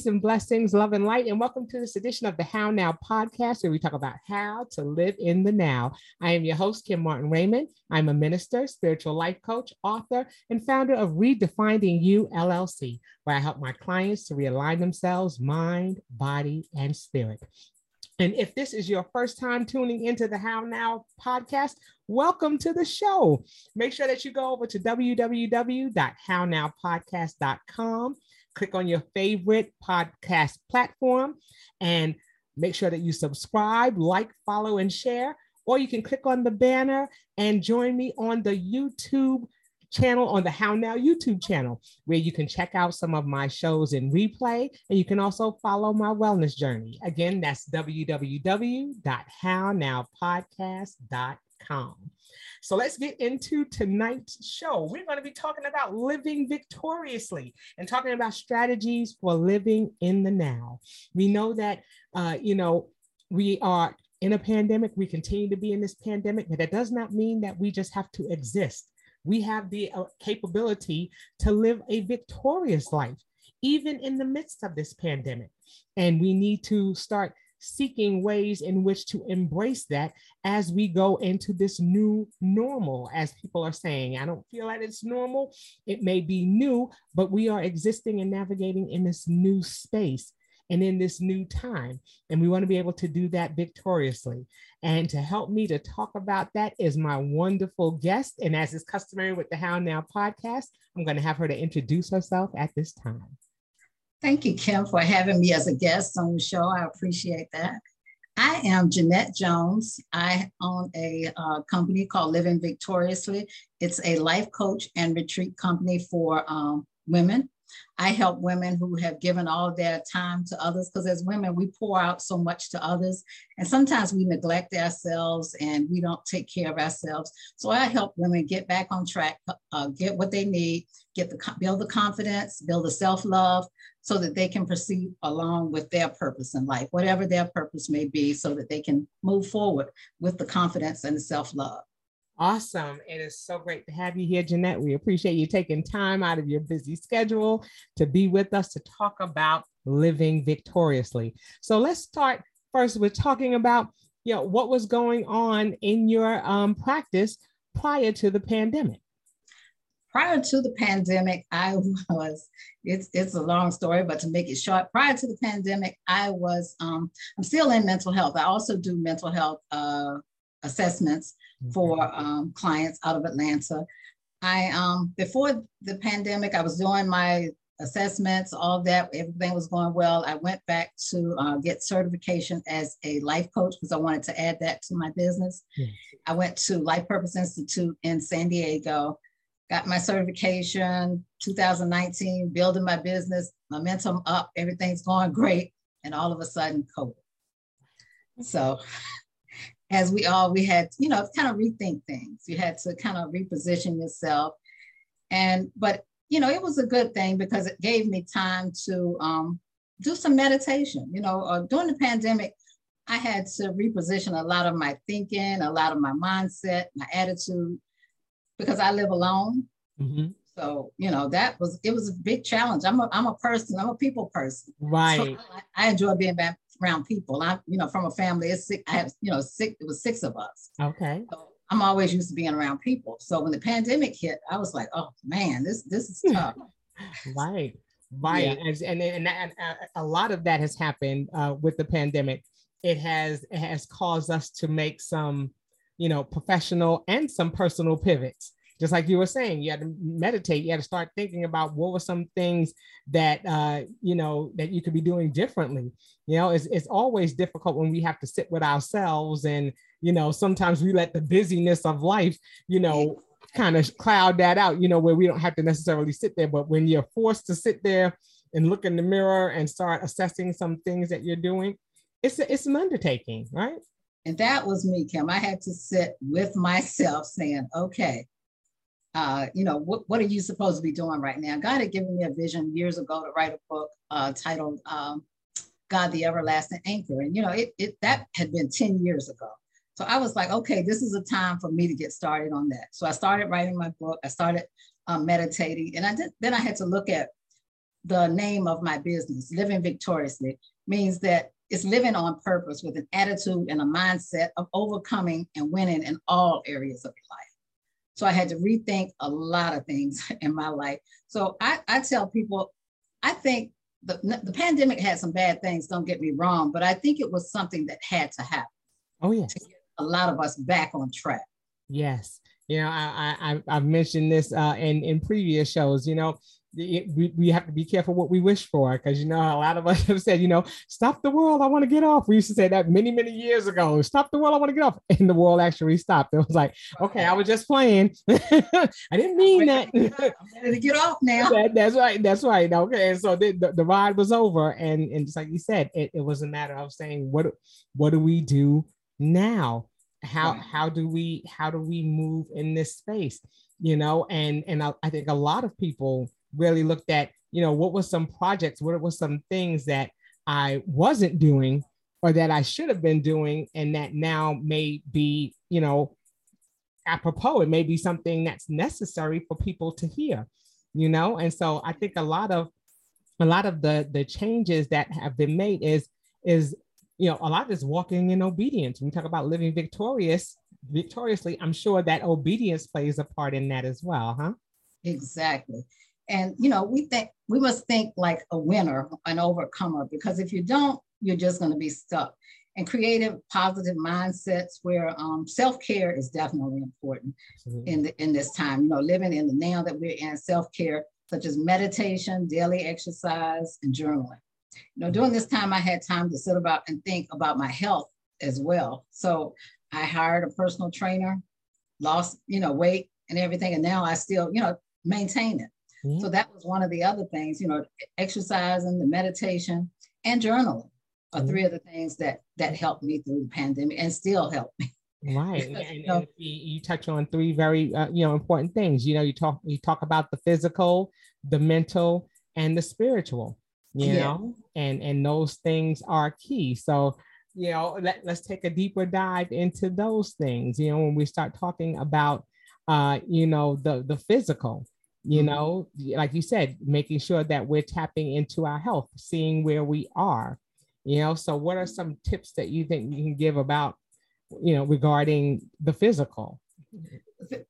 Peace and blessings, love and light, and welcome to this edition of the How Now podcast, where we talk about how to live in the now. I am your host, Kim Martin Raymond. I'm a minister, spiritual life coach, author, and founder of Redefining You LLC, where I help my clients to realign themselves, mind, body, and spirit. And if this is your first time tuning into the How Now podcast, welcome to the show. Make sure that you go over to www.hownowpodcast.com click on your favorite podcast platform and make sure that you subscribe, like, follow, and share. Or you can click on the banner and join me on the YouTube channel on the How Now YouTube channel, where you can check out some of my shows in replay. And you can also follow my wellness journey. Again, that's www.hownowpodcast.com. So let's get into tonight's show. We're going to be talking about living victoriously and talking about strategies for living in the now. We know that, uh, you know, we are in a pandemic. We continue to be in this pandemic, but that does not mean that we just have to exist. We have the uh, capability to live a victorious life, even in the midst of this pandemic. And we need to start seeking ways in which to embrace that as we go into this new normal, as people are saying. I don't feel like it's normal. It may be new, but we are existing and navigating in this new space and in this new time. And we want to be able to do that victoriously. And to help me to talk about that is my wonderful guest. And as is customary with the How Now podcast, I'm going to have her to introduce herself at this time. Thank you, Kim, for having me as a guest on the show. I appreciate that. I am Jeanette Jones. I own a uh, company called Living Victoriously. It's a life coach and retreat company for um, women I help women who have given all their time to others because as women, we pour out so much to others. And sometimes we neglect ourselves and we don't take care of ourselves. So I help women get back on track, uh, get what they need, get the build the confidence, build the self-love so that they can proceed along with their purpose in life, whatever their purpose may be, so that they can move forward with the confidence and the self-love. Awesome. It is so great to have you here, Jeanette. We appreciate you taking time out of your busy schedule to be with us to talk about living victoriously. So let's start first with talking about you know what was going on in your um, practice prior to the pandemic. Prior to the pandemic, I was, it's, it's a long story, but to make it short, prior to the pandemic, I was, um, I'm still in mental health. I also do mental health uh, assessments for um, clients out of Atlanta. I um, before the pandemic, I was doing my assessments, all that, everything was going well. I went back to uh, get certification as a life coach because I wanted to add that to my business. I went to Life Purpose Institute in San Diego, got my certification 2019, building my business, momentum up, everything's going great. And all of a sudden, COVID. So as we all we had you know kind of rethink things. You had to kind of reposition yourself. And but you know it was a good thing because it gave me time to um, do some meditation. You know uh, during the pandemic i had to reposition a lot of my thinking a lot of my mindset my attitude because i live alone. Mm-hmm. so you know that was it was a big challenge. I'm a, I'm a person i'm a people person. Right. So I, I enjoy being back around people. I'm, you know, from a family, it's six, I have, you know, six, it was six of us. Okay. So I'm always used to being around people. So when the pandemic hit, I was like, oh man, this, this is tough. right. Right. Yeah. And, and, and, and, a lot of that has happened uh, with the pandemic. It has, it has caused us to make some, you know, professional and some personal pivots just like you were saying you had to meditate you had to start thinking about what were some things that uh, you know that you could be doing differently. You know it's, it's always difficult when we have to sit with ourselves and you know sometimes we let the busyness of life you know kind of cloud that out you know where we don't have to necessarily sit there. But when you're forced to sit there and look in the mirror and start assessing some things that you're doing it's a, it's an undertaking right? And that was me, Kim. I had to sit with myself saying, okay, uh, you know, what, what are you supposed to be doing right now? God had given me a vision years ago to write a book uh, titled um, God, the Everlasting Anchor. And, you know, it, it that had been 10 years ago. So I was like, okay, this is a time for me to get started on that. So I started writing my book. I started um, meditating. And I did, then I had to look at the name of my business, Living Victoriously, means that it's living on purpose with an attitude and a mindset of overcoming and winning in all areas of your life. So I had to rethink a lot of things in my life. So I, I tell people, I think the, the pandemic had some bad things, don't get me wrong, but I think it was something that had to happen. Oh, yes. To get a lot of us back on track. Yes. You know, I, I I've mentioned this uh, in in previous shows. You know, we, we have to be careful what we wish for because you know a lot of us have said you know stop the world i want to get off. We used to say that many many years ago stop the world i want to get off. And the world actually stopped. It was like okay i was just playing. I didn't mean that. i'm ready to get off now. That, that's right that's right. Okay and so the, the, the, ride was over and and just like you said it, it was a matter of saying what what do we do now? How right. how do we how do we move in this space? You know and and I, I think a lot of people really looked at you know what was some projects what was some things that i wasn't doing or that i should have been doing and that now may be you know apropos it may be something that's necessary for people to hear you know and so i think a lot of a lot of the the changes that have been made is is you know, a lot is walking in obedience. When we talk about living victorious, victoriously, I'm sure that obedience plays a part in that as well, huh? Exactly. And you know, we think we must think like a winner, an overcomer, because if you don't, you're just going to be stuck. And creative, positive mindsets where um, self-care is definitely important Absolutely. in the, in this time. You know, living in the now that we're in, self-care such as meditation, daily exercise, and journaling. You know, during this time, I had time to sit about and think about my health as well. So I hired a personal trainer, lost, you know, weight and everything. And now I still, you know, maintain it. Mm-hmm. So that was one of the other things, you know, exercising, the meditation, and journaling are mm-hmm. three of the things that that helped me through the pandemic and still help me. Right, and, and, and you touch on three very uh, you know important things. You know, you talk you talk about the physical, the mental, and the spiritual you yeah. know and and those things are key so you know let, let's take a deeper dive into those things you know when we start talking about uh you know the the physical you know like you said making sure that we're tapping into our health seeing where we are you know so what are some tips that you think you can give about you know regarding the physical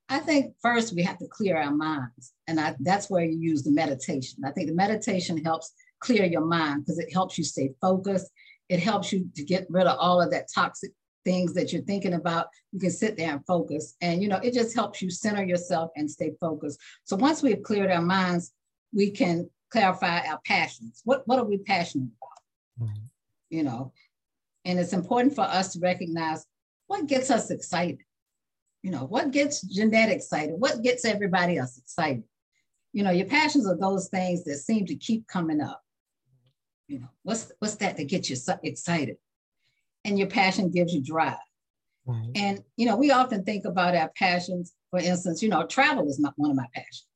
I think first we have to clear our minds, and I, that's where you use the meditation. I think the meditation helps clear your mind because it helps you stay focused. It helps you to get rid of all of that toxic things that you're thinking about. You can sit there and focus. And, you know, it just helps you center yourself and stay focused. So once we've cleared our minds, we can clarify our passions. What, what are we passionate about? Right. You know, and it's important for us to recognize what gets us excited. You know, what gets Jeanette excited? What gets everybody else excited? You know, your passions are those things that seem to keep coming up. You know, what's what's that that gets you so excited? And your passion gives you drive. Right. And you know, we often think about our passions. For instance, you know, travel is not one of my passions.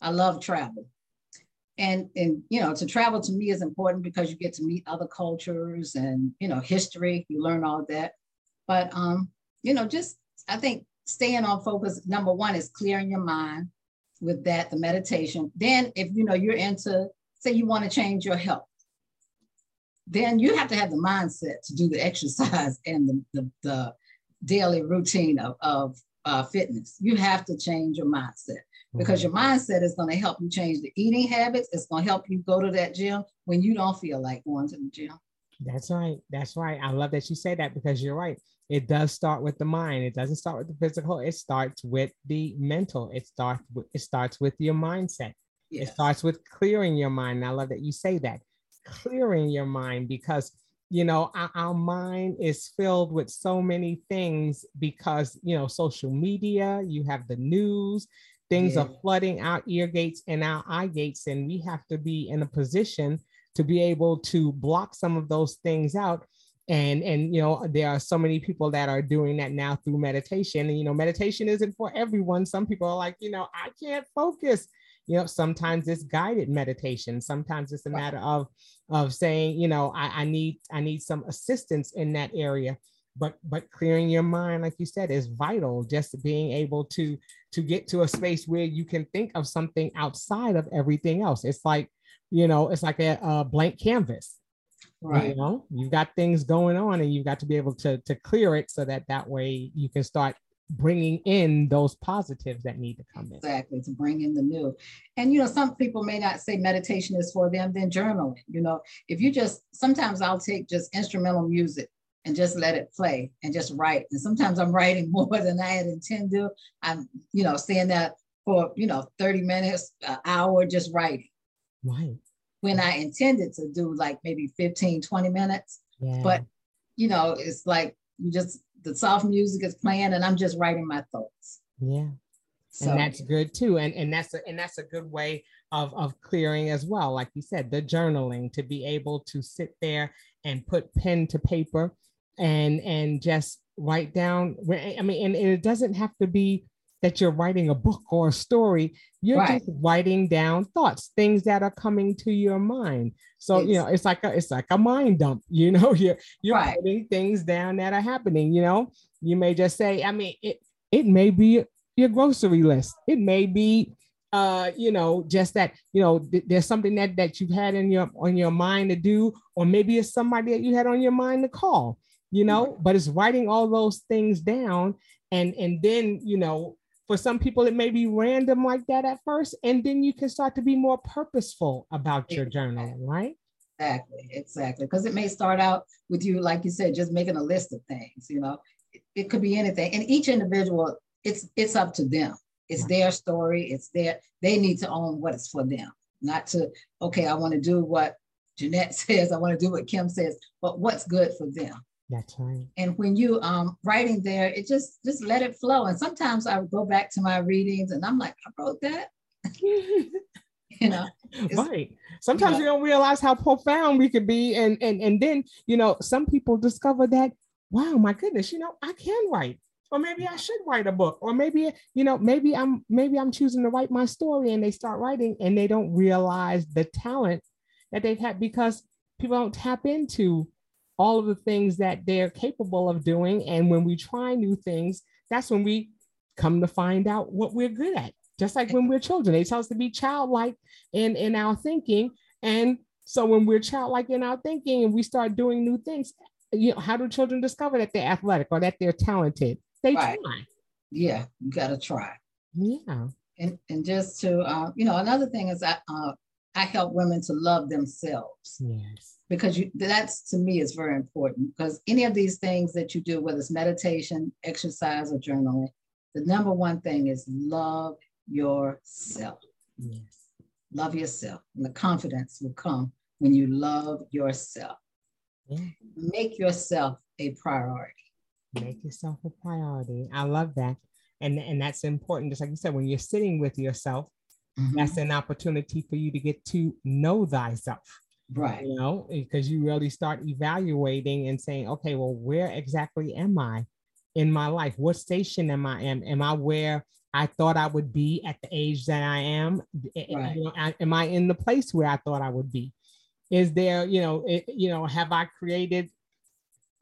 I love travel. And and you know, to travel to me is important because you get to meet other cultures and you know, history, you learn all that. But um, you know, just I think staying on focus, number one is clearing your mind with that, the meditation. Then if you know you're into, say you want to change your health, then you have to have the mindset to do the exercise and the, the, the daily routine of, of uh, fitness. You have to change your mindset because your mindset is going to help you change the eating habits. It's going to help you go to that gym when you don't feel like going to the gym. That's right. That's right. I love that you say that because you're right. It does start with the mind. It doesn't start with the physical. It starts with the mental. It starts with it starts with your mindset. Yes. It starts with clearing your mind. And I love that you say that clearing your mind because you know our, our, mind is filled with so many things because you know social media you have the news things yeah. are flooding our ear gates and our eye gates and we have to be in a position to be able to block some of those things out. And and you know there are so many people that are doing that now through meditation. And you know meditation isn't for everyone. Some people are like you know i can't focus. You know sometimes it's guided meditation. Sometimes it's a matter of of saying you know I, I need i need some assistance in that area. But but clearing your mind like you said is vital. Just being able to to get to a space where you can think of something outside of everything else. It's like you know it's like a, a blank canvas Right. you know? You've got things going on and you've got to be able to to clear it so that that way you can start bringing in those positives that need to come in Exactly, to bring in the new. And, you know, some people may not say meditation is for them, then journaling. You know, if you just, sometimes I'll take just instrumental music and just let it play and just write. And sometimes I'm writing more than I had intended. I'm, you know, saying that for, you know, 30 minutes, an hour, just writing. right When I intended to do like maybe 15, 20 minutes. yeah But, you know, it's like you just, the soft music is playing and I'm just writing my thoughts. yeah. So, and that's good too. And and that's a, and that's a good way of of clearing as well. Like you said the journaling to be able to sit there and put pen to paper and and just write down. I mean and, and it doesn't have to be that you're writing a book or a story you're Right. just writing down thoughts things that are coming to your mind so you know it's like a it's like a mind dump you know you're you're Right. putting things down that are happening you know you may just say i mean it it may be your grocery list. It may be, uh, you know, just that, you know, th- there's something that that you've had in your on your mind to do, or maybe it's somebody that you had on your mind to call, you know. But it's writing all those things down, and and then you know, for some people it may be random like that at first, and then you can start to be more purposeful about your journaling, right? Exactly, exactly. Because it may start out with you, like you said, just making a list of things, you know. It, it could be anything. And each individual, it's it's up to them. It's Right. their story. It's their they need to own what is for them. Not to, okay, I want to do what Jeanette says, I want to do what Kim says, but what's good for them. That's right. And when you um writing there, it just just let it flow. And sometimes I would go back to my readings and I'm like, I wrote that, you know. Right sometimes Yeah. we don't realize how profound we could be and and and then you know some people discover that wow my goodness you know i can write or maybe i should write a book or maybe you know maybe i'm maybe i'm choosing to write my story and they start writing and they don't realize the talent that they've had because people don't tap into all of the things that they're capable of doing. And when we try new things that's when we come to find out what we're good at. Just like when we're children they tell us to be childlike in in our thinking. And so when we're childlike in our thinking and we start doing new things you know how do children discover that they're athletic or that they're talented? They Right. try. Yeah, you gotta try. yeah. And and just to uh, you know another thing is I uh, I help women to love themselves. Yes because you that's to me is very important because any of these things that you do whether it's meditation exercise or journaling the number one thing is love yourself. Yes. Love yourself and the confidence will come when you love yourself. Yeah. Make yourself a priority. Make yourself a priority. I love that. And and that's important. Just like you said when you're sitting with yourself Mhm. that's an opportunity for you to get to know thyself right. You know because you really start evaluating and saying okay well where exactly am i in my life? What station am i am am i where i thought i would be at the age that i am? Eh, eh, Right. you know, I- am i in the place where i thought i would be? Is there you know it, you know have i created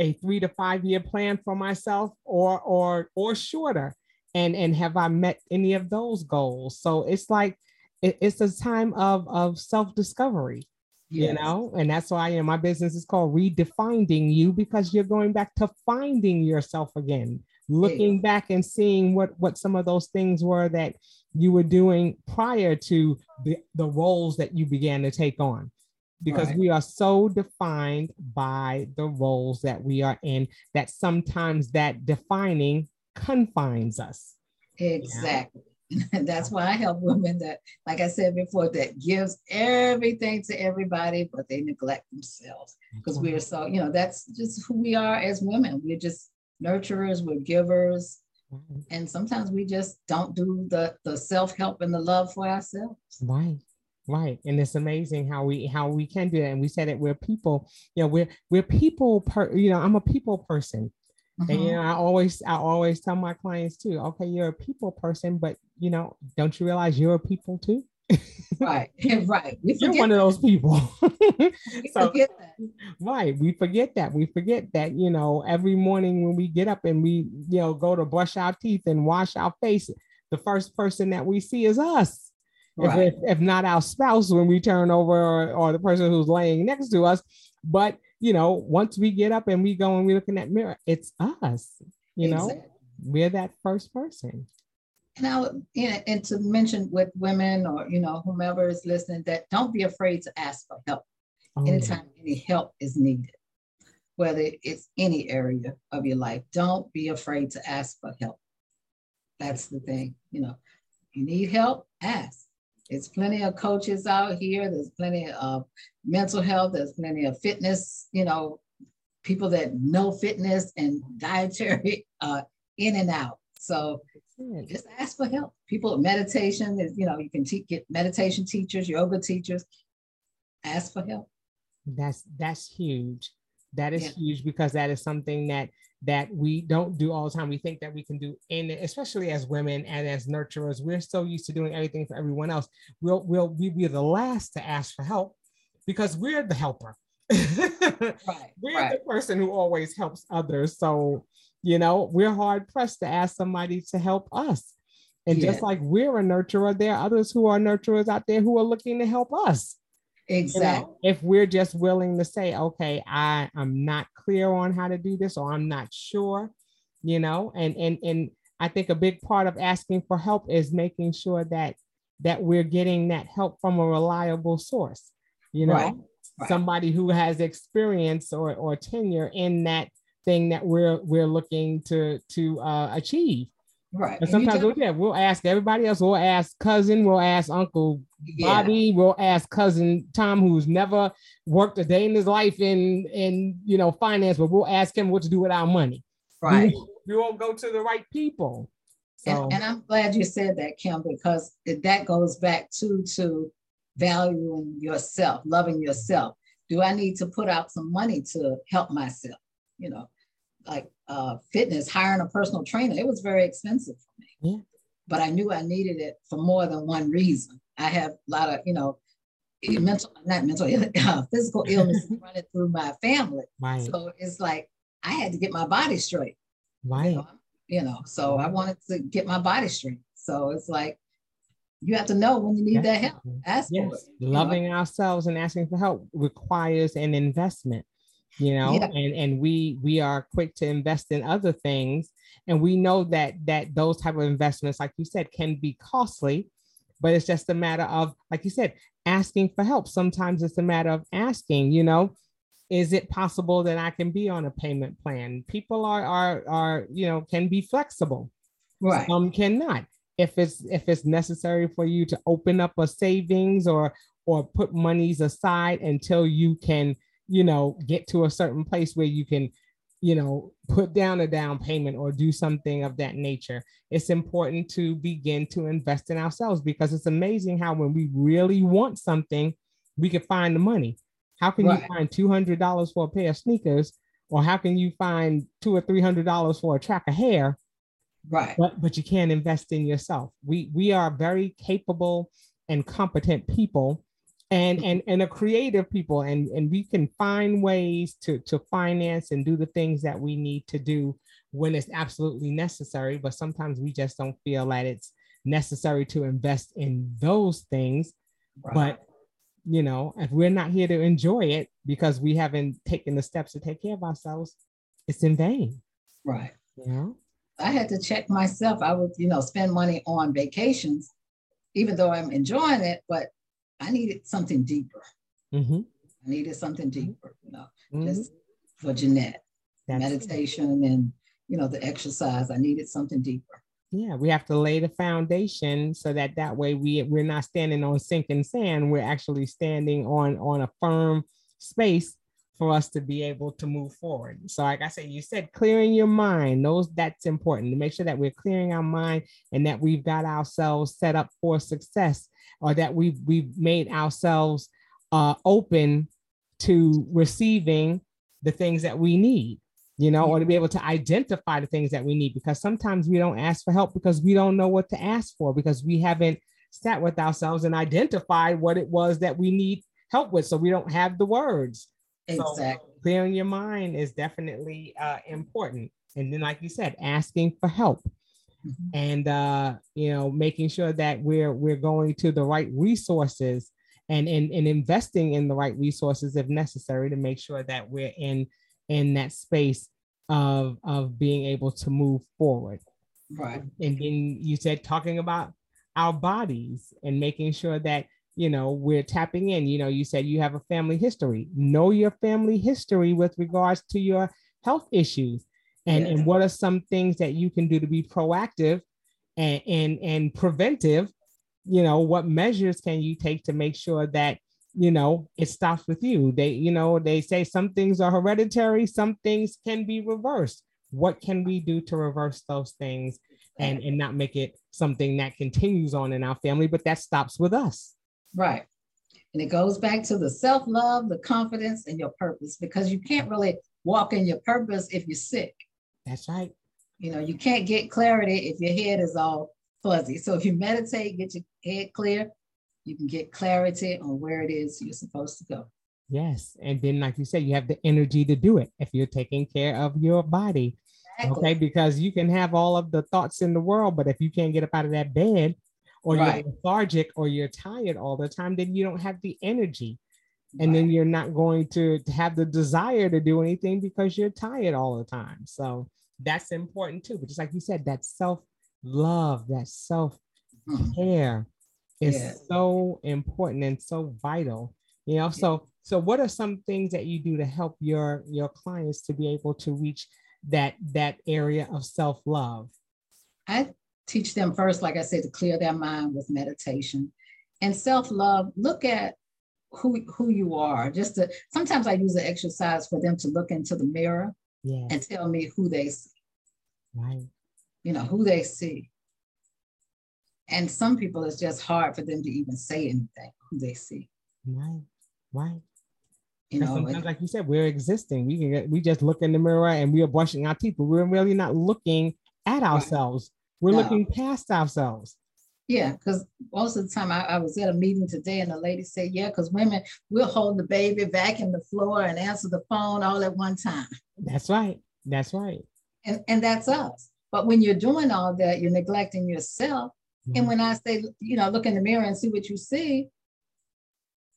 a three to five year plan for myself or or or shorter? And and have i met any of those goals? So it's like it, it's a time of of self discovery you know? And that's why you know, my business is called redefining you because you're going back to finding yourself again. Looking back and seeing what what some of those things were that you were doing prior to the, the roles that you began to take on. Because Right. we are so defined by the roles that we are in that sometimes that defining confines us. Exactly. that's why I help women that, like I said before, that gives everything to everybody, but they neglect themselves because we are so, you know, that's just who we are as women. We're just nurturers, we're givers, mm-hmm. and sometimes we just don't do the the self help and the love for ourselves. Right. Right. And it's amazing how we how we can do that. And we said that we're people, you know, we're we're people per you know, I'm a people person. Mm-hmm. And you mm-hmm. know, I always I always tell my clients too, okay, you're a people person, but you know, don't you realize you're a people too? right, right. We you're one that. of those people. so, right, we forget that. We forget that, you know, every morning when we get up and we, you know, go to brush our teeth and wash our face, the first person that we see is us right. if, if not our spouse when we turn over or, or the person who's laying next to us. But you know, once we get up and we go and we look in that mirror, it's us. You know, exactly. we're that first person. Now, you know, and to mention with women or you know whomever is listening that don't be afraid to ask for help oh. anytime any help is needed, whether it's any area of your life. Don't be afraid to ask for help. That's the thing. You know, you need help, ask. There's plenty of coaches out here. There's plenty of mental health. There's plenty of fitness, you know, people that know fitness and dietary uh, in and out. So just ask for help. People, meditation is, you know, you can te- get meditation teachers, yoga teachers. Ask for help. That's that's huge. That is yeah. huge because that is something that that we don't do all the time. We think that we can do, and especially as women and as nurturers, we're so used to doing everything for everyone else. We'll we'll we be the last to ask for help because we're the helper. right, we're right. the person who always helps others. So you know we're hard pressed to ask somebody to help us. And just like we're a nurturer, there are others who are nurturers out there who are looking to help us. Exactly. You know, if we're just willing to say, okay, I am not clear on how to do this, or I'm not sure, you know, and and and I think a big part of asking for help is making sure that that we're getting that help from a reliable source, you know, right. Right. somebody who has experience or or tenure in that thing that we're we're looking to to uh, achieve. Right. And sometimes we'll, oh, yeah, we'll ask everybody else. We'll ask cousin. We'll ask Uncle yeah. Bobby. We'll ask cousin Tom, who's never worked a day in his life in in you know finance, but we'll ask him what to do with our money. Right. We, we won't go to the right people. So. And, and I'm glad you said that, Kim, because that goes back to to valuing yourself, loving yourself. Do I need to put out some money to help myself? You know, like uh, fitness, hiring a personal trainer, it was very expensive for me. Yeah. But I knew I needed it for more than one reason. I have a lot of, you know, mental, not mental, uh, physical illness running through my family. Right. So it's like I had to get my body straight. Right. You know, you know, so I wanted to get my body straight. So it's like you have to know when you need that help. Ask yes. for it. Loving know? ourselves and asking for help requires an investment you know yeah. and and we we are quick to invest in other things. And we know that that those type of investments like you said can be costly but it's just a matter of like you said asking for help. Sometimes it's a matter of asking you know is it possible that i can be on a payment plan? People are are are you know can be flexible. Right. Some cannot. If it's if it's necessary for you to open up a savings or or put monies aside until you can you know, get to a certain place where you can, you know, put down a down payment or do something of that nature. It's important to begin to invest in ourselves because it's amazing how when we really want something, we can find the money. How can right. you find $200 for a pair of sneakers? Or how can you find two or three hundred dollars for a track of hair? Right. But but you can't invest in yourself. We we are very capable and competent people and and and a creative people and and we can find ways to to finance and do the things that we need to do when it's absolutely necessary. But sometimes we just don't feel that it's necessary to invest in those things. Right. but you know if we're not here to enjoy it because we haven't taken the steps to take care of ourselves it's in vain. Right. You know? I had to check myself. I would you know spend money on vacations even though i'm enjoying it but I needed something deeper. Mm-hmm. I needed something deeper, you know, mm-hmm. just for Jeanette, That's meditation it. and, you know, the exercise. I needed something deeper. Yeah, we have to lay the foundation so that that way we we're not standing on sinking sand. We're actually standing on on a firm space for us to be able to move forward. So, like I said, you said clearing your mind, those that's important to make sure that we're clearing our mind and that we've got ourselves set up for success or that we've we've made ourselves uh, open to receiving the things that we need you know, or to be able to identify the things that we need because sometimes we don't ask for help because we don't know what to ask for because we haven't sat with ourselves and identified what it was that we need help with. So we don't have the words. Exactly. So clearing your mind is definitely uh, important. And then, like you said, asking for help. Mm-hmm. And uh, you know, making sure that we're we're going to the right resources and, and and investing in the right resources if necessary to make sure that we're in in that space of of being able to move forward. Right. And then you said talking about our bodies and making sure that you know we're tapping in you know you said you have a family history know your family history with regards to your health issues and yes. and what are some things that you can do to be proactive and and and preventive? You know what measures can you take to make sure that you know it stops with you? They you know they say some things are hereditary some things can be reversed. What can we do to reverse those things and and not make it something that continues on in our family but that stops with us? Right. And it goes back to the self-love the confidence and your purpose because you can't really walk in your purpose if you're sick that's right you know you can't get clarity if your head is all fuzzy so if you meditate get your head clear you can get clarity on where it is you're supposed to go. Yes. And then, like you said, you have the energy to do it if you're taking care of your body. Exactly. Okay. Because you can have all of the thoughts in the world, but if you can't get up out of that bed or right. you're lethargic or you're tired all the time, then you don't have the energy. And then you're not going to have the desire to do anything because you're tired all the time. So that's important too. But just like you said, that self love, that self care. Mm-hmm is yeah. so important and so vital you know so so what are some things that you do to help your your clients to be able to reach that that area of self-love i teach them first like i said to clear their mind with meditation and self-love look at who who you are just to sometimes i use an exercise for them to look into the mirror yes. and tell me who they see right you know who they see and some people, it's just hard for them to even say anything who they see. Right, right. You know, sometimes, like you said, we're existing. We can get, we just look in the mirror and we are brushing our teeth, but we're really not looking at ourselves. We're no. looking past ourselves. Yeah, because most of the time I, I, was at a meeting today and the lady said, Yeah, because women will hold the baby, vacuum the floor, and answer the phone all at one time. That's right. That's right. And, and that's us. But when you're doing all that, you're neglecting yourself and mm-hmm. when I say, you know, look in the mirror and see what you see,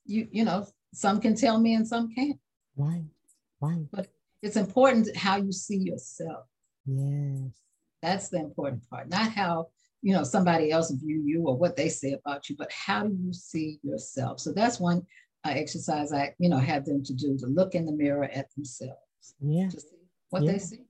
you, you know, some can tell me and some can't. Right. Right. But it's important how you see yourself. Yes. That's the important part. Not how, you know, somebody else view you or what they say about you, but how do you see yourself? So that's one uh, exercise I, you know, have them to do to look in the mirror at themselves. Yeah. To see what yeah. they see.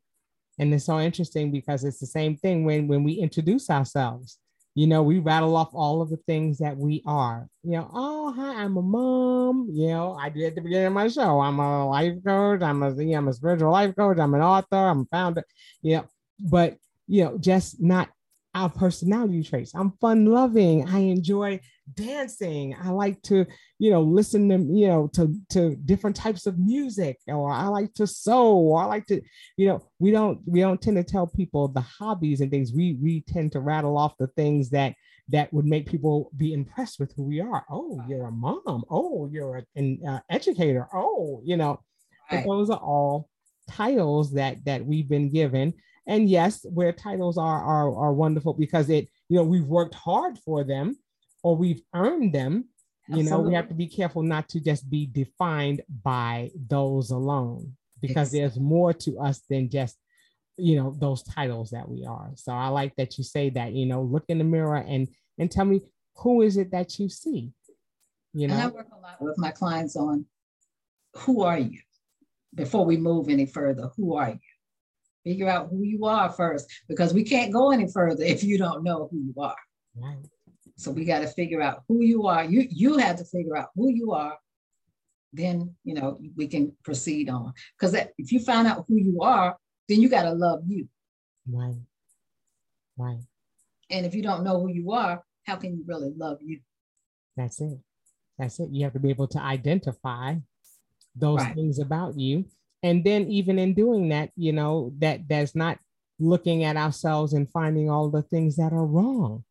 And it's so interesting because it's the same thing when when we introduce ourselves you know, we rattle off all of the things that we are. You know, oh, hi, I'm a mom. You know, I did at the beginning of my show. I'm a life coach. I'm a, I'm a spiritual life coach. I'm an author. I'm a founder. You know, but you know, just not our personality traits. I'm fun loving. I enjoy dancing. I like to, you know, listen to, you know, to, to different types of music, or I like to sew, or I like to, you know, we don't, we don't tend to tell people the hobbies and things. We, we tend to rattle off the things that, that would make people be impressed with who we are. Oh, you're a mom. Oh, you're an uh, educator. Oh, you know, right. those are all titles that, that we've been given and yes, where titles are, are are wonderful because it, you know, we've worked hard for them or we've earned them. You know, we have to be careful not to just be defined by those alone because there's more to us than just you know those titles that we are. So I like that you say that, you know, look in the mirror and and tell me who is it that you see? You know, and I work a lot with my clients on who are you before we move any further. Who are you? Figure out who you are first, because we can't go any further if you don't know who you are. Right. So we got to figure out who you are. You you have to figure out who you are then you know we can proceed on. Because if you find out who you are, then you got to love you. Right. Right. And if you don't know who you are, how can you really love you? That's it. That's it. You have to be able to identify those right. things about you. And then even in doing that, you know, that that's not looking at ourselves and finding all the things that are wrong.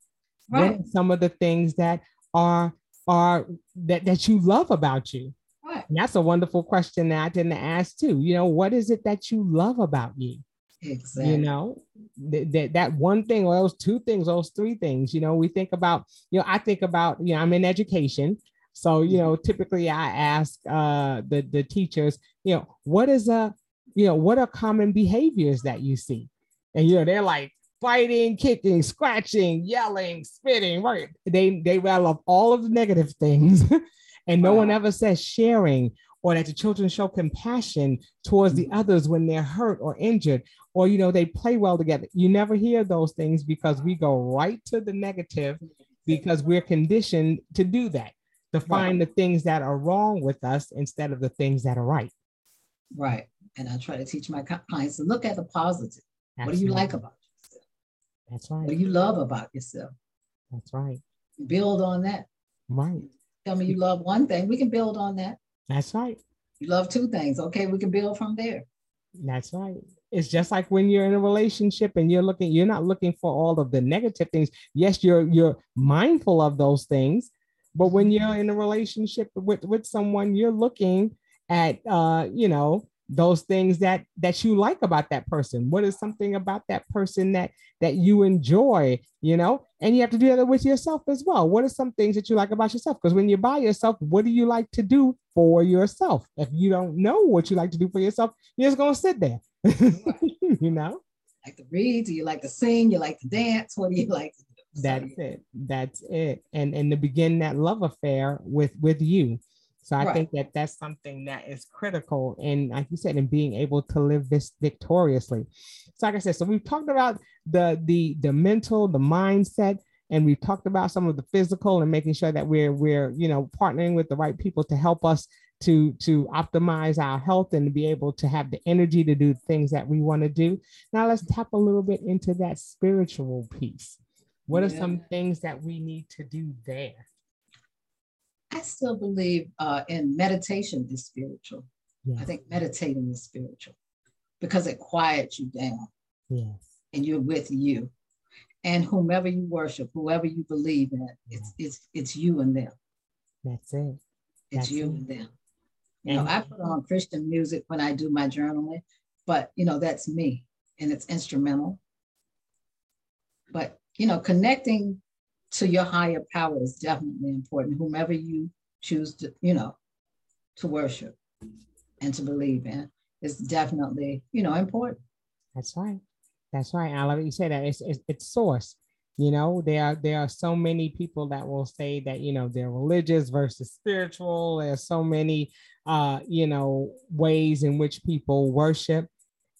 Right. Are some of the things that are are that that you love about you? Right. And that's a wonderful question that I didn't ask too. You know, what is it that you love about you? Exactly. You know, that, that that one thing or those two things, those three things, you know, we think about, you know, I think about, you know, I'm in education. So, you know, typically I ask uh the, the teachers, you know, what is a, you know, what are common behaviors that you see? And you know, they're like fighting, kicking, scratching, yelling, spitting, right? They they rattle off all of the negative things. and no wow. one ever says sharing or that the children show compassion towards the mm-hmm. others when they're hurt or injured or you know they play well together you never hear those things because we go right to the negative because we're conditioned to do that to find right. the things that are wrong with us instead of the things that are right right and i try to teach my clients to look at the positive Absolutely. what do you like about yourself that's right what do you love about yourself that's right build on that right tell me you love one thing we can build on that that's right. You love two things. Okay, we can build from there. That's right. It's just like when you're in a relationship and you're looking, you're not looking for all of the negative things. Yes, you're you're mindful of those things, but when you're in a relationship with with someone, you're looking at uh, you know, those things that that you like about that person. What is something about that person that that you enjoy you know? And you have to do that with yourself as well. What are some things that you like about yourself? Because when you're by yourself what do you like to do for yourself? If you don't know what you like to do for yourself you're just going to sit there you know? Like to read? Do you like to sing? You like to dance? What do you like to that's it that's it and and to begin that love affair with with you so I right. think that that's something that is critical and like you said, in being able to live this victoriously. So like I said, so we've talked about the the the mental, the mindset, and we've talked about some of the physical and making sure that we're we're you know partnering with the right people to help us to to optimize our health and to be able to have the energy to do things that we want to do. Now let's tap a little bit into that spiritual piece. What yeah. are some things that we need to do there? I still believe uh, in meditation is spiritual. Yes. I think meditating is spiritual because it quiets you down. Yes. And you're with you. And whomever you worship, whoever you believe in, it's it's it's you and them. That's it. It's That's you it. and them. You know, I put on Christian music when I do my journaling, but you know, that's me and it's instrumental. But you know, connecting to your higher power is definitely important, whomever you choose to, you know, to worship and to believe in is definitely, you know, important. That's right. That's right. I love it. You say that it's, it's, it's source. You know, there are there are so many people that will say that you know they're religious versus spiritual. There's so many uh, you know ways in which people worship,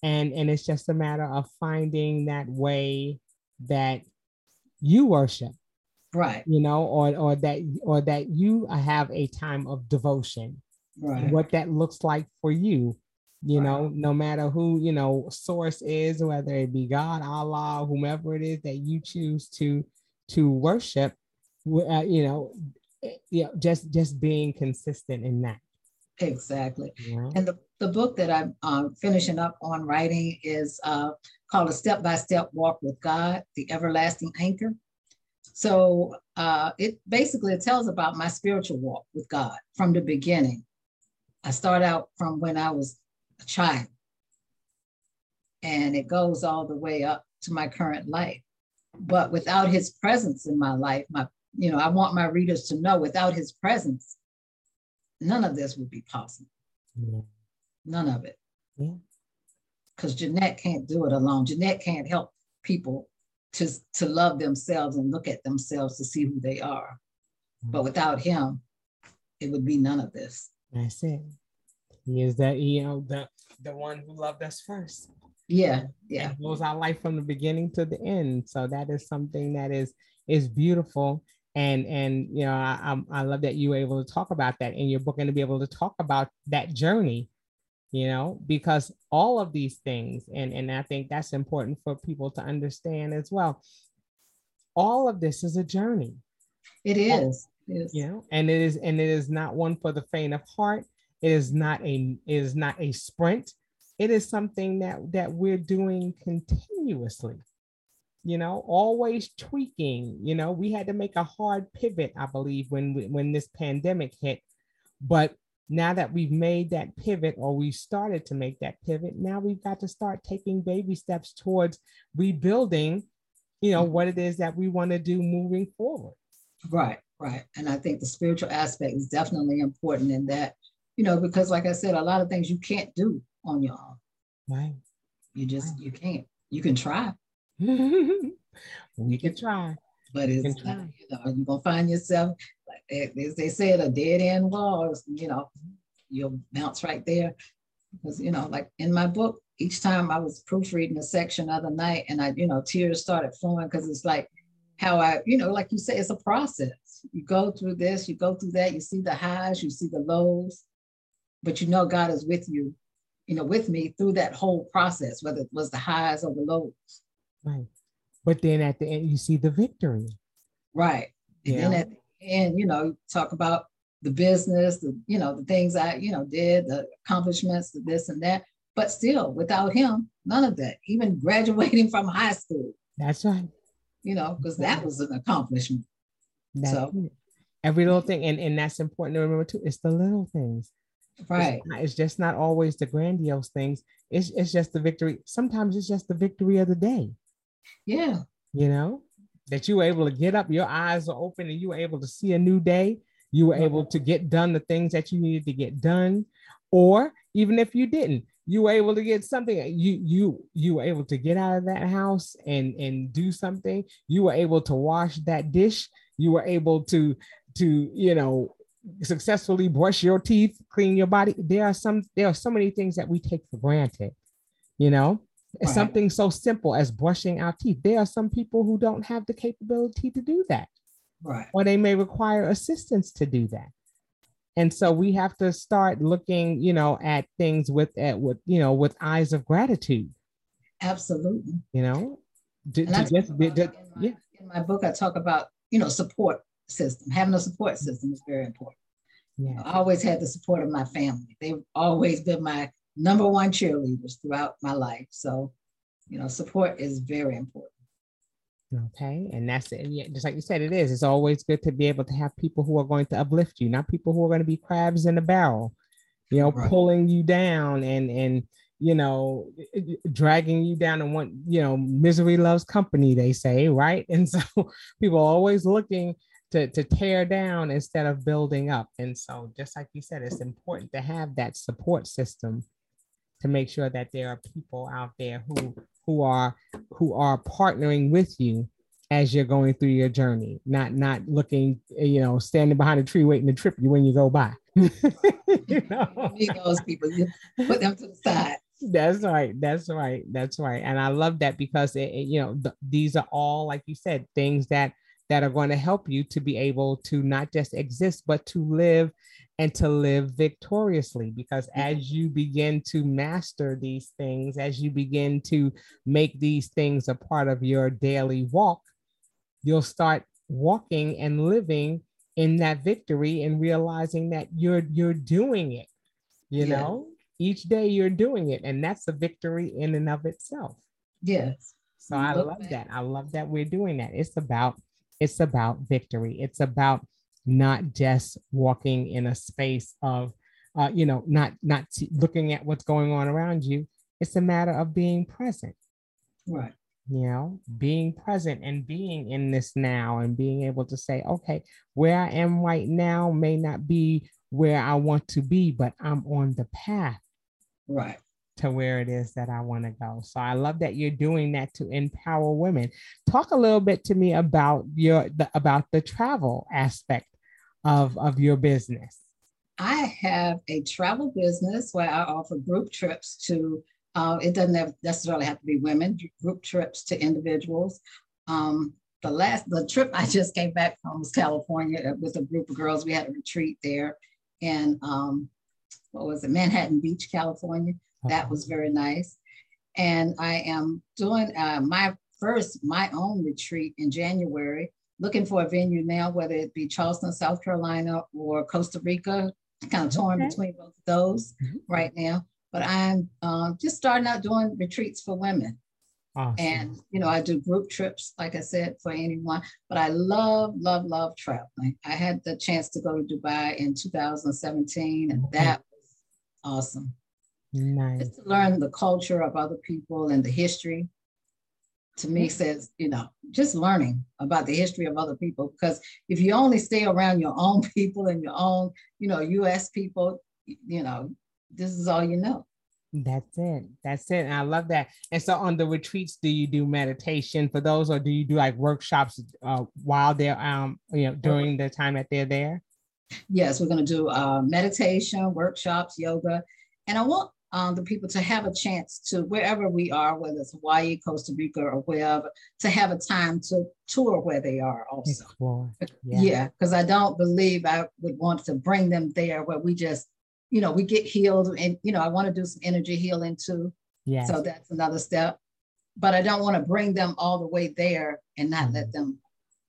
and and it's just a matter of finding that way that you worship right. you know or or that or that you have a time of devotion. Right. What that looks like for you you right. know no matter who you know source is whether it be god allah whomever it is that you choose to to worship uh, you know eh, you know just just being consistent in that exactly yeah. and the, the book that i'm um, finishing up on writing is uh, called a step-by-step walk with god the everlasting anchor so uh, it basically it tells about my spiritual walk with God from the beginning. I start out from when I was a child, and it goes all the way up to my current life. But without His presence in my life, my you know, I want my readers to know without His presence, none of this would be possible. Yeah. None of it. Because Jeanette can't do it alone. Jeanette can't help people to, to love themselves and look at themselves to see who they are. But mm-hmm. without him, it would be none of this. That's it. He is that you know the the one who loved us first. Yeah, yeah. And knows our life from the beginning to the end. So that is something that is is beautiful. And and you know I, I love that you were able to talk about that in your book and to be able to talk about that journey you know because all of these things and and i think that's important for people to understand as well. All of this is a journey. It is. Yes. you know and it is and it is not one for the faint of heart. It is not a it is not a sprint. It is something that that we're doing continuously you know always tweaking you know we had to make a hard pivot i believe when when this pandemic hit. But now that we've made that pivot or we started to make that pivot now we've got to start taking baby steps towards rebuilding you know what it is that we want to do moving forward. Right right. And i think the spiritual aspect is definitely important in that you know because like i said a lot of things you can't do on your own. Right. You just right. you can't. You can try we can try. But it's you know, you're gonna find yourself like as they said, a dead end wall, you know, you'll bounce right there. Because you know, like in my book, each time I was proofreading a section other night and I, you know, tears started flowing because it's like how I, you know, like you say, it's a process. You go through this, you go through that, you see the highs, you see the lows, but you know God is with you, you know, with me through that whole process, whether it was the highs or the lows. Right. But then at the end, you see the victory. Right. And yeah. then at the end, you know, talk about the business, the, you know, the things I, you know, did, the accomplishments, the this and that. But still, without him, none of that, even graduating from high school. That's right. You know, because that was an accomplishment. That's so it. every little thing, and, and that's important to remember too. It's the little things. Right. It's, not, it's, just not always the grandiose things. It's, it's just the victory. Sometimes it's just the victory of the day. Yeah. You know, that you were able to get up, your eyes are open, and you were able to see a new day. You were able to get done the things that you needed to get done. Or even if you didn't, you were able to get something. You you you were able to get out of that house and and do something. You were able to wash that dish. You were able to to you know successfully brush your teeth, clean your body. There are some there are so many things that we take for granted, you know. Right. Something so simple as brushing our teeth. There are some people who don't have the capability to do that. Right. Or they may require assistance to do that. And so we have to start looking, you know, at things with at with, you know, with eyes of gratitude. Absolutely. You know, to, to just, in, my, yeah. in my book, I talk about, you know, support system. Having a support system is very important. Yeah. I always had the support of my family. They've always been my number one cheerleaders throughout my life. So, you know, support is very important. Okay. And that's it. Yeah, just like you said, it is. It's always good to be able to have people who are going to uplift you, not people who are going to be crabs in a barrel, you know, right. pulling you down and, and, you know, dragging you down and want, you know, misery loves company, they say, right? And so people are always looking to, to tear down instead of building up. And so, just like you said, it's important to have that support system to make sure that there are people out there who who are who are partnering with you as you're going through your journey not not looking you know standing behind a tree waiting to trip you when you go by. You know? Those people you put them to the side. That's right. That's right. That's right. And i love that because it, it, you know th- these are all like you said things that that are going to help you to be able to not just exist but to live and to live victoriously. Because mm-hmm. as you begin to master these things, as you begin to make these things a part of your daily walk, you'll start walking and living in that victory and realizing that you're you're doing it you yeah. know? Each day you're doing it and that's a victory in and of itself. Yes. So i love that. I love that we're doing that. It's about it's about victory. It's about not just walking in a space of uh, you know not not looking at what's going on around you it's a matter of being present right you know being present and being in this now and being able to say okay where i am right now may not be where i want to be but i'm on the path right to where it is that I want to go. So I love that you're doing that to empower women. Talk a little bit to me about your the, about the travel aspect of, of your business? I have a travel business where I offer group trips to, uh, it doesn't have necessarily have to be women, group trips to individuals. Um, the last the trip I just came back from was California with a group of girls. We had a retreat there, and um, what was it, Manhattan Beach, California. That was very nice. And I am doing uh, my first my own retreat in January. Looking for a venue now, whether it be Charleston, South Carolina, or Costa Rica. Kind of torn okay. between both of those mm-hmm. right now. But I'm uh, just starting out doing retreats for women. Awesome. And you know, I do group trips, like I said, for anyone. But I love, love, love traveling. I had the chance to go to Dubai in 2017, and that was awesome. Nice. Just to learn the culture of other people and the history. To me, says you know, just learning about the history of other people. Because if you only stay around your own people and your own, you know, U.S. people, you know, this is all you know. That's it. That's it. And I love that. And so on the retreats, do you do meditation for those or do you do like workshops uh, while they're um you know during the time that they're there? Yes, we're going to do uh, meditation, workshops, yoga. And I want um, the people to have a chance to wherever we are, whether it's Hawaii, Costa Rica, or wherever, to have a time to tour where they are also. Explore. Yeah, because yeah, I don't believe I would want to bring them there where we just you know, we get healed and, you know, I want to do some energy healing too. Yeah. So that's another step. But I don't want to bring them all the way there and not mm-hmm. let them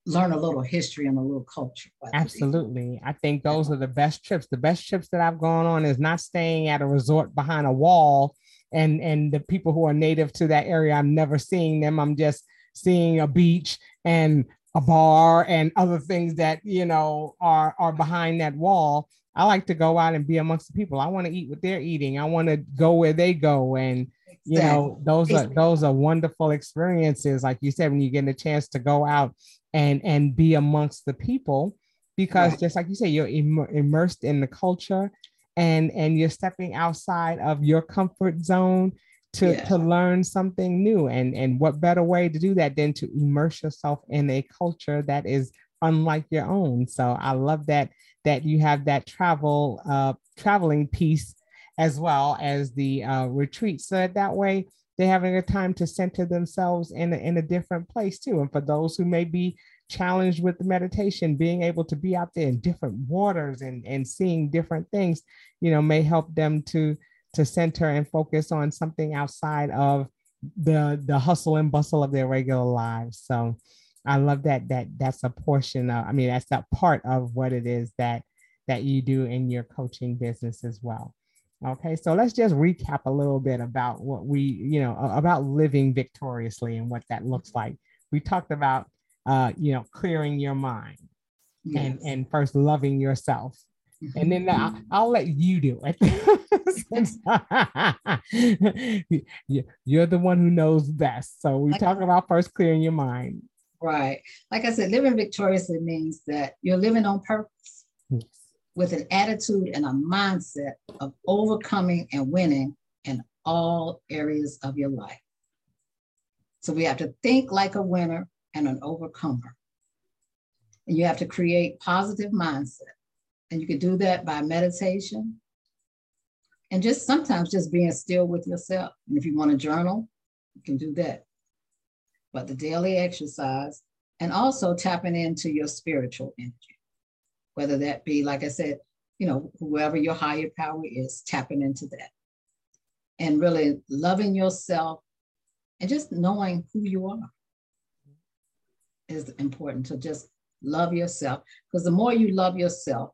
learn a little history and a little culture. Absolutely. I think those are the best trips. The best trips that I've gone on is not staying at a resort behind a wall and and the people who are native to that area, I'm never seeing them. I'm just seeing a beach and a bar and other things that you know are are behind that wall I like to go out and be amongst the people. I want to eat what they're eating. I want to go where they go. And you know, those are those are wonderful experiences. Like you said, when you get a chance to go out and and be amongst the people, because right. just like you say, you're Im- immersed in the culture and and you're stepping outside of your comfort zone to yeah. to learn something new and and what better way to do that than to immerse yourself in a culture that is unlike your own so i love that that you have that travel uh, traveling piece as well as the uh, retreat. So that, that way they're having a time to center themselves in a, in a different place too. And for those who may be challenged with the meditation, being able to be out there in different waters and, and seeing different things, you know, may help them to to center and focus on something outside of the the hustle and bustle of their regular lives. So I love that that that's a portion of, I mean, that's that part of what it is that that you do in your coaching business as well. Okay, so let's just recap a little bit about what we, you know, about living victoriously and what that looks like. We talked about, uh, you know, clearing your mind yes. and and first loving yourself, and then I'll, I'll, let you do it. You're the one who knows best. So we talk about first clearing your mind. Right. Like I said, living victoriously means that you're living on purpose yes. With an attitude and a mindset of overcoming and winning in all areas of your life. So we have to think like a winner and an overcomer. And you have to create positive mindset. And you can do that by meditation and just sometimes just being still with yourself. And if you want to journal, you can do that but the daily exercise, and also tapping into your spiritual energy, whether that be, like I said, you know, whoever your higher power is, tapping into that. And really loving yourself and just knowing who you are is important to just love yourself. Because the more you love yourself,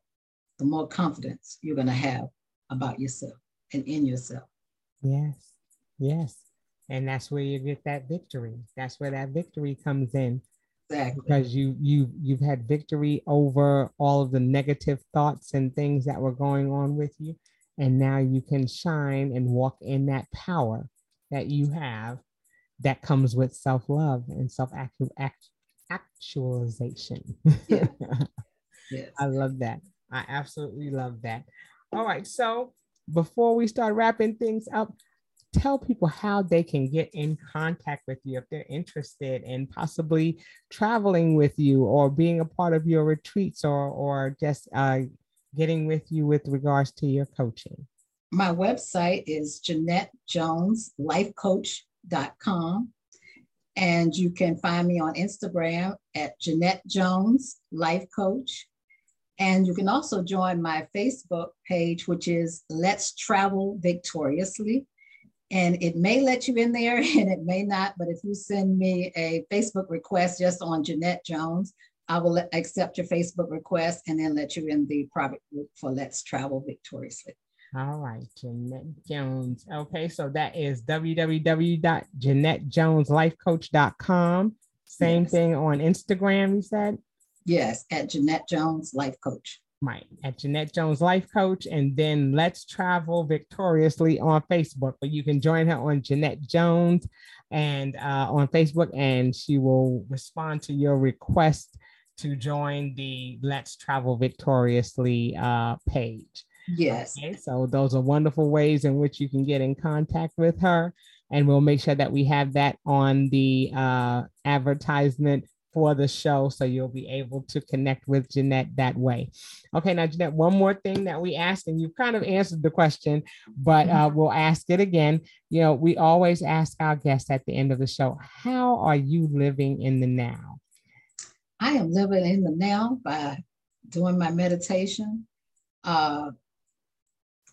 the more confidence you're going to have about yourself and in yourself. Yes, yes and that's where you get that victory that's where that victory comes in exactly. because you you you've had victory over all of the negative thoughts and things that were going on with you and now you can shine and walk in that power that you have that comes with self-love and self-actualization yeah. yes. i love that i absolutely love that all right so before we start wrapping things up tell people how they can get in contact with you if they're interested in possibly traveling with you or being a part of your retreats or, or just uh, getting with you with regards to your coaching. My website is Jeanette Jones, lifecoach.com. And you can find me on Instagram at Jeanette Jones Life Coach. And you can also join my Facebook page, which is Let's Travel Victoriously. And it may let you in there and it may not, but if you send me a Facebook request just on Jeanette Jones, I will accept your Facebook request and then let you in the private group for Let's Travel Victoriously. All right, Jeanette Jones. Okay, so that is www.jeanettejoneslifecoach.com. Same yes. thing on Instagram, you said? Yes, at Jeanette Jones Life Coach. Right, at Jeanette Jones Life Coach. And then Let's Travel Victoriously on Facebook. But you can join her on Jeanette Jones and uh, on Facebook, and she will respond to your request to join the Let's Travel Victoriously uh, page. Yes. Okay, so those are wonderful ways in which you can get in contact with her. And we'll make sure that we have that on the uh, advertisement for the show so you'll be able to connect with Jeanette that way. Okay, now, Jeanette, one more thing that we asked, and you've kind of answered the question, but uh, mm-hmm. we'll ask it again. You know, we always ask our guests at the end of the show, How are you living in the now? I am living in the now by doing my meditation, uh,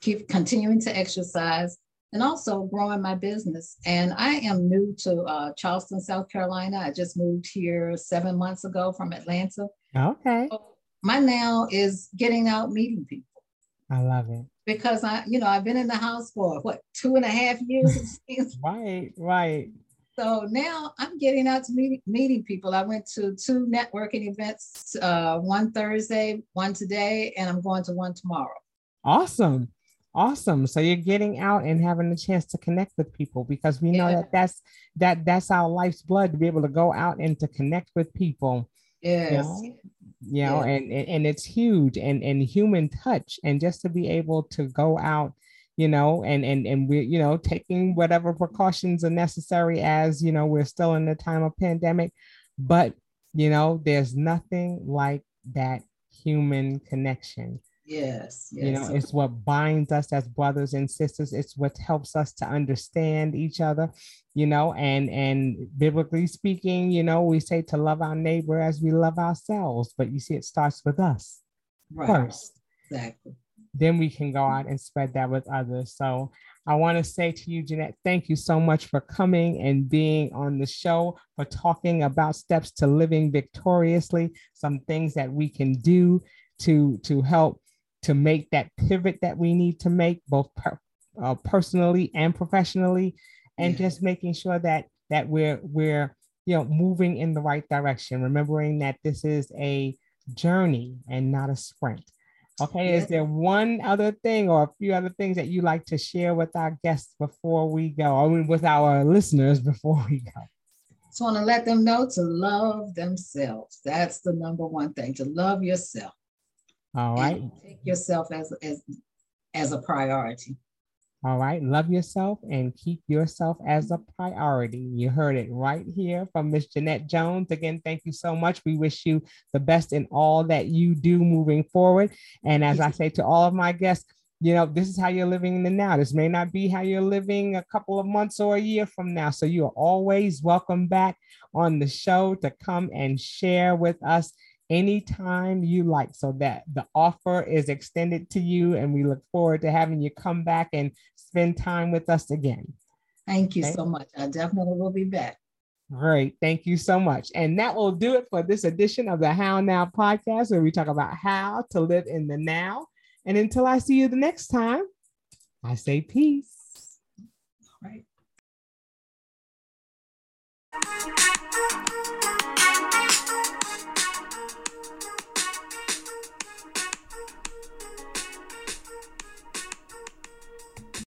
keep continuing to exercise, and also growing my business. And I am new to uh, Charleston, South Carolina. I just moved here seven months ago from Atlanta. Okay. So my now is getting out meeting people. I love it. Because I, you know, I've been in the house for what two and a half years. right, right. So now I'm getting out to meet, meeting people. I went to two networking events, uh, one Thursday, one today, and I'm going to one tomorrow. Awesome. Awesome. So you're getting out and having a chance to connect with people because we know yeah. that that's that that's our life's blood to be able to go out and to connect with people. Yes. You know, you know yeah. and, and it's huge and and human touch and just to be able to go out you know, and and and we're you know taking whatever precautions are necessary as you know we're still in the time of pandemic, but you know there's nothing like that human connection. Yes, yes. You know, it's what binds us as brothers and sisters. It's what helps us to understand each other, you know, and and biblically speaking, you know, we say to love our neighbor as we love ourselves, but you see it starts with us right. first. Exactly then we can go out and spread that with others. So I want to say to you, Jeanette, thank you so much for coming and being on the show, for talking about steps to living victoriously, some things that we can do to, to help to make that pivot that we need to make, both per, uh, personally and professionally, and yeah. just making sure that that we're we're you know moving in the right direction, remembering that this is a journey and not a sprint. Okay, yes. is there one other thing or a few other things that you like to share with our guests before we go, I mean, with our listeners before we go? Just want to let them know to love themselves. That's the number one thing, to love yourself. All right. take yourself as, as, as a priority. All right. Love yourself and keep yourself as a priority. You heard it right here from Miss Jeanette Jones. Again, thank you so much. We wish you the best in all that you do moving forward. And as I say to all of my guests, you know, this is how you're living in the now. This may not be how you're living a couple of months or a year from now. So you are always welcome back on the show to come and share with us anytime you like so that the offer is extended to you and we look forward to having you come back and spend time with us again thank you okay? so much i definitely will be back Great. Thank you so much. And that will do it for this edition of the How Now podcast, where we talk about how to live in the now. And until I see you the next time, I say peace. All right.